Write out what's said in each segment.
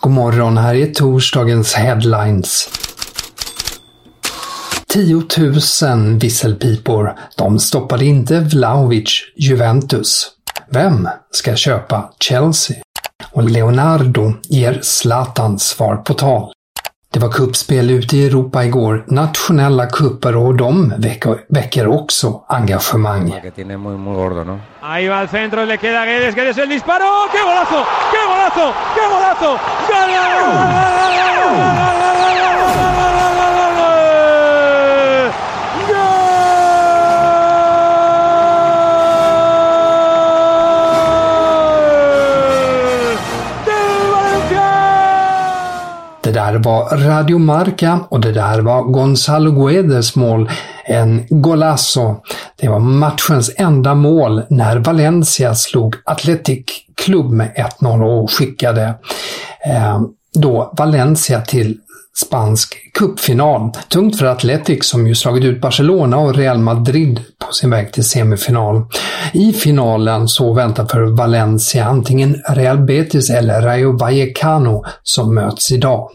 God morgon, här är torsdagens headlines. 10 000 visselpipor. De stoppade inte Vlahovic Juventus. Vem ska köpa Chelsea? Och Leonardo ger Zlatan svar på tal. Det var kuppspel ute i Europa igår, nationella kupper och de väcker, väcker också engagemang. Ahí va al centro, le queda Guedes, Guedes el disparo, ¡qué golazo! ¡Qué golazo! ¡Qué golazo! ¡Gol, gol, gol, gol, gol, gol, gol, gol, Det där var Radio Marca och det där var Gonzalo Guedes mål, en golazo. Det var matchens enda mål när Valencia slog Athletic Club med 1-0 och skickade eh, då Valencia till spansk cupfinal. Tungt för Athletic som ju slagit ut Barcelona och Real Madrid på sin väg till semifinal. I finalen så väntar för Valencia antingen Real Betis eller Rayo Vallecano som möts idag.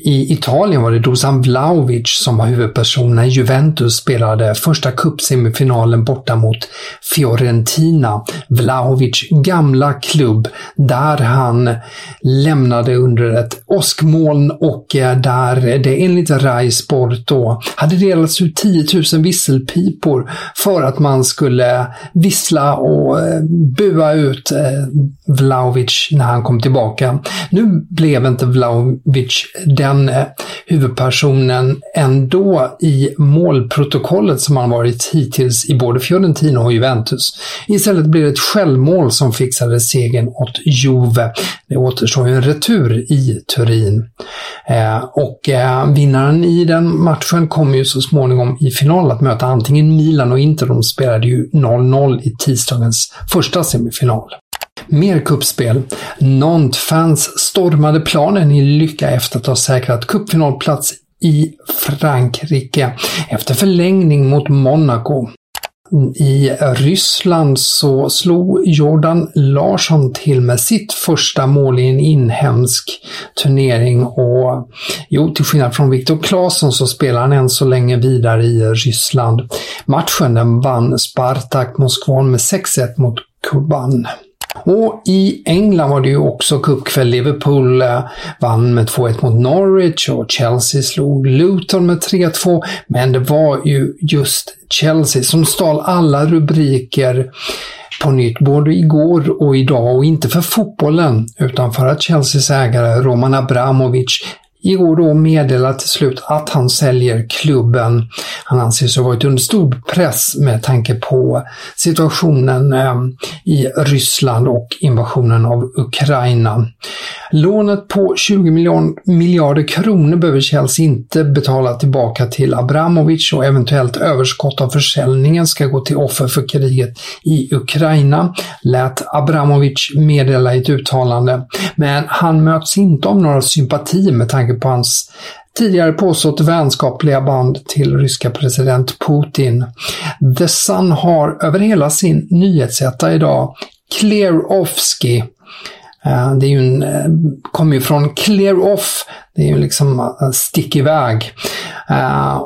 I Italien var det Dusan Vlahovic som var huvudperson när Juventus spelade första cupsemifinalen borta mot Fiorentina. Vlahovic gamla klubb där han lämnade under ett åskmoln och eh, där det enligt Rai Sport då hade delats ut 10 000 visselpipor för att man skulle vissla och eh, bua ut eh, Vlahovic när han kom tillbaka. Nu blev inte Vlahovic den men eh, huvudpersonen ändå i målprotokollet som han varit hittills i både Fiorentina och Juventus. Istället blev det ett självmål som fixade segern åt Juve. Det återstår ju en retur i Turin. Eh, och eh, vinnaren i den matchen kommer ju så småningom i final att möta antingen Milan och Inter. De spelade ju 0-0 i tisdagens första semifinal. Mer kuppspel. Nantes-fans stormade planen i lycka efter att ha säkrat cupfinalplats i Frankrike efter förlängning mot Monaco. I Ryssland så slog Jordan Larsson till med sitt första mål i en inhemsk turnering och jo, till skillnad från Viktor Claesson så spelar han än så länge vidare i Ryssland. Matchen den vann Spartak Moskva med 6-1 mot Kuban. Och i England var det ju också cupkväll. Liverpool eh, vann med 2-1 mot Norwich och Chelsea slog Luton med 3-2. Men det var ju just Chelsea som stal alla rubriker på nytt, både igår och idag. Och inte för fotbollen, utan för att Chelseas ägare Roman Abramovic igår då meddelar till slut att han säljer klubben. Han anses ha varit under stor press med tanke på situationen eh, i Ryssland och invasionen av Ukraina. Lånet på 20 miljarder kronor behöver Chelsea inte betala tillbaka till Abramovic och eventuellt överskott av försäljningen ska gå till offer för kriget i Ukraina, lät Abramovic meddela i ett uttalande. Men han möts inte av några sympatier med tanke på hans tidigare påstått vänskapliga band till ryska president Putin. The Sun har över hela sin nyhetssätta idag Klerovski. Eh, det är ju en, eh, kommer ju från clear off, det är ju liksom eh, stick iväg.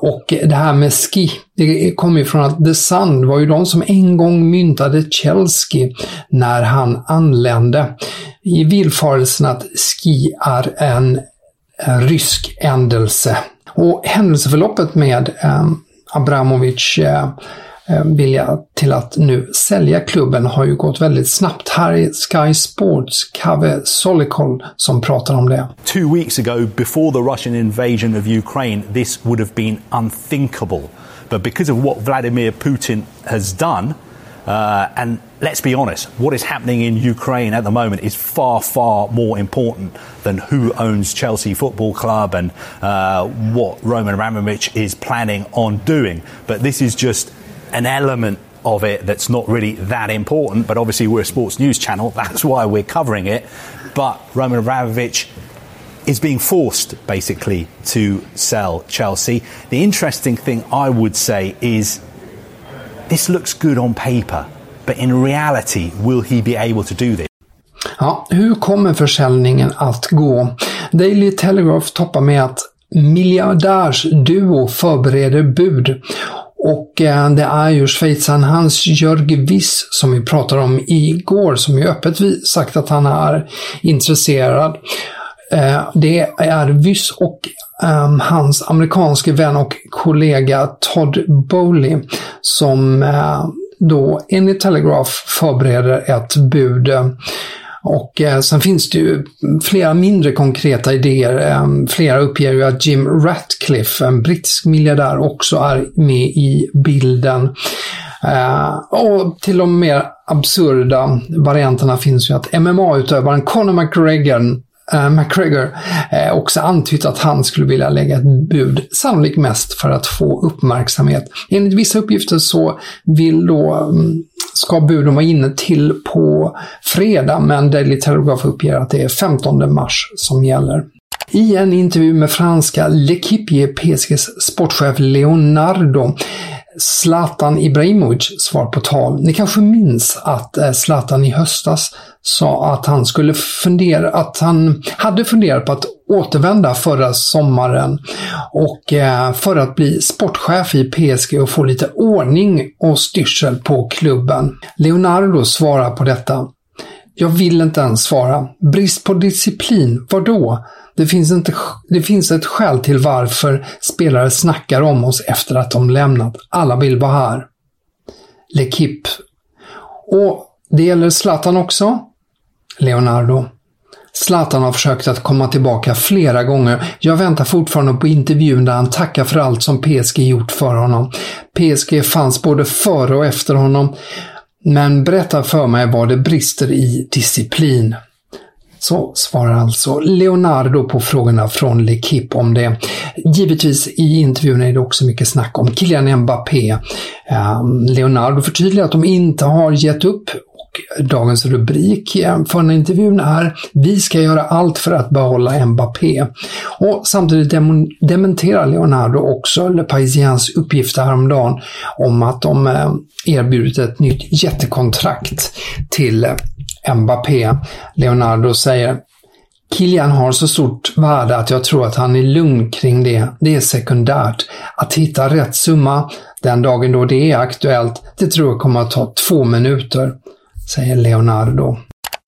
Och det här med ski, det kommer ju från att The Sun var ju de som en gång myntade Chelsea när han anlände i villfarelsen att ski är en rysk ändelse. Och händelseförloppet med eh, Abramovic eh, eh, vilja till att nu sälja klubben har ju gått väldigt snabbt. Här är Sky Sports Kave Solikol som pratar om det. Two weeks ago, before the Russian invasion of Ukraine, this would have been unthinkable. But because of what Vladimir Putin has done, Uh, and let's be honest, what is happening in Ukraine at the moment is far, far more important than who owns Chelsea Football Club and uh, what Roman Abramovich is planning on doing. But this is just an element of it that's not really that important, but obviously we're a sports news channel, that's why we're covering it. But Roman Abramovich is being forced basically to sell Chelsea. The interesting thing I would say is this looks good on paper, but in reality, will he be able to do this? Ja, hur kommer försäljningen att gå? Daily Telegraph toppar med att miljardärsduo förbereder bud och eh, det är ju schweizaren Hans Jörg Wiss som vi pratade om igår som ju öppet sagt att han är intresserad. Eh, det är Wiss och ehm, hans amerikanske vän och kollega Todd Bowley som ehm, då enligt Telegraph förbereder ett bud eh, och eh, sen finns det ju flera mindre konkreta idéer. Eh, flera uppger ju att Jim Ratcliffe, en brittisk miljardär, också är med i bilden. Eh, och till de mer absurda varianterna finns ju att MMA-utövaren Conor McGregor Uh, McGregor eh, också antytt att han skulle vilja lägga ett bud, sannolikt mest för att få uppmärksamhet. Enligt vissa uppgifter så vill då, um, ska buden vara inne till på fredag, men Daily Telegraph uppger att det är 15 mars som gäller. I en intervju med franska L'Equipe PSGs sportchef Leonardo Zlatan Ibrahimovic svar på tal. Ni kanske minns att eh, Zlatan i höstas sa att han skulle fundera, att han hade funderat på att återvända förra sommaren och eh, för att bli sportchef i PSG och få lite ordning och styrsel på klubben. Leonardo svarar på detta. Jag vill inte ens svara. Brist på disciplin, Vadå? Det finns, inte, det finns ett skäl till varför spelare snackar om oss efter att de lämnat. Alla vill vara här. L'Equipe. Och det gäller Zlatan också. Leonardo. Zlatan har försökt att komma tillbaka flera gånger. Jag väntar fortfarande på intervjun där han tackar för allt som PSG gjort för honom. PSG fanns både före och efter honom. Men berätta för mig vad det brister i disciplin. Så svarar alltså Leonardo på frågorna från L'Equipe om det. Givetvis i intervjun är det också mycket snack om Kylian Mbappé. Ehm, Leonardo förtydligar att de inte har gett upp dagens rubrik eh, för den intervjun är “Vi ska göra allt för att behålla Mbappé”. Och samtidigt dem dementerar Leonardo också Le Parisiens uppgifter häromdagen om att de eh, erbjudit ett nytt jättekontrakt till eh, Mbappé. Leonardo säger Kilian har så stort värde att jag tror att han är lugn kring det. Det är sekundärt. Att hitta rätt summa den dagen då det är aktuellt, det tror jag kommer att ta två minuter, säger Leonardo.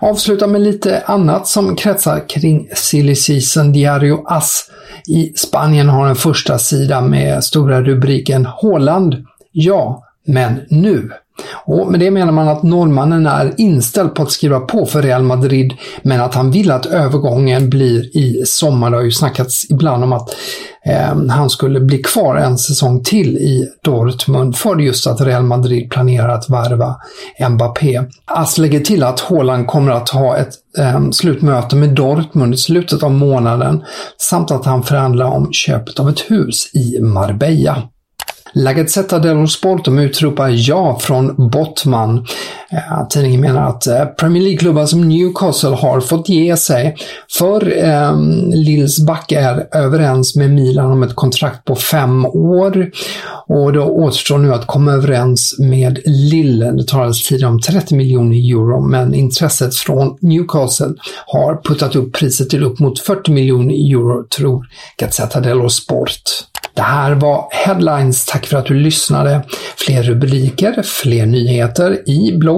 Avsluta med lite annat som kretsar kring Silly Season. Diario As i Spanien har en första sida med stora rubriken Håland. Ja, men nu. Och med det menar man att norrmannen är inställd på att skriva på för Real Madrid men att han vill att övergången blir i sommar. Det har ju snackats ibland om att eh, han skulle bli kvar en säsong till i Dortmund för just att Real Madrid planerar att värva Mbappé. Ass lägger till att Haaland kommer att ha ett eh, slutmöte med Dortmund i slutet av månaden samt att han förhandlar om köpet av ett hus i Marbella. La Gazzetta dello Sport de utropar ja från Bottman. Eh, tidningen menar att eh, Premier League-klubbar som Newcastle har fått ge sig. För eh, Lills back är överens med Milan om ett kontrakt på fem år. Och då återstår nu att komma överens med Lille. Det talades tidigare om 30 miljoner euro, men intresset från Newcastle har puttat upp priset till upp mot 40 miljoner euro, tror Gazzetta dello Sport. Det här var Headlines. Tack för att du lyssnade. Fler rubriker, fler nyheter i bloggen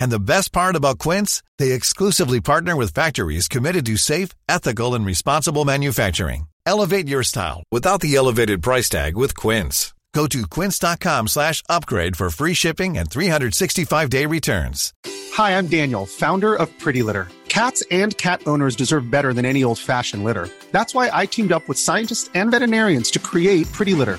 And the best part about Quince, they exclusively partner with factories committed to safe, ethical, and responsible manufacturing. Elevate your style without the elevated price tag with Quince. Go to quince.com slash upgrade for free shipping and 365-day returns. Hi, I'm Daniel, founder of Pretty Litter. Cats and cat owners deserve better than any old-fashioned litter. That's why I teamed up with scientists and veterinarians to create Pretty Litter.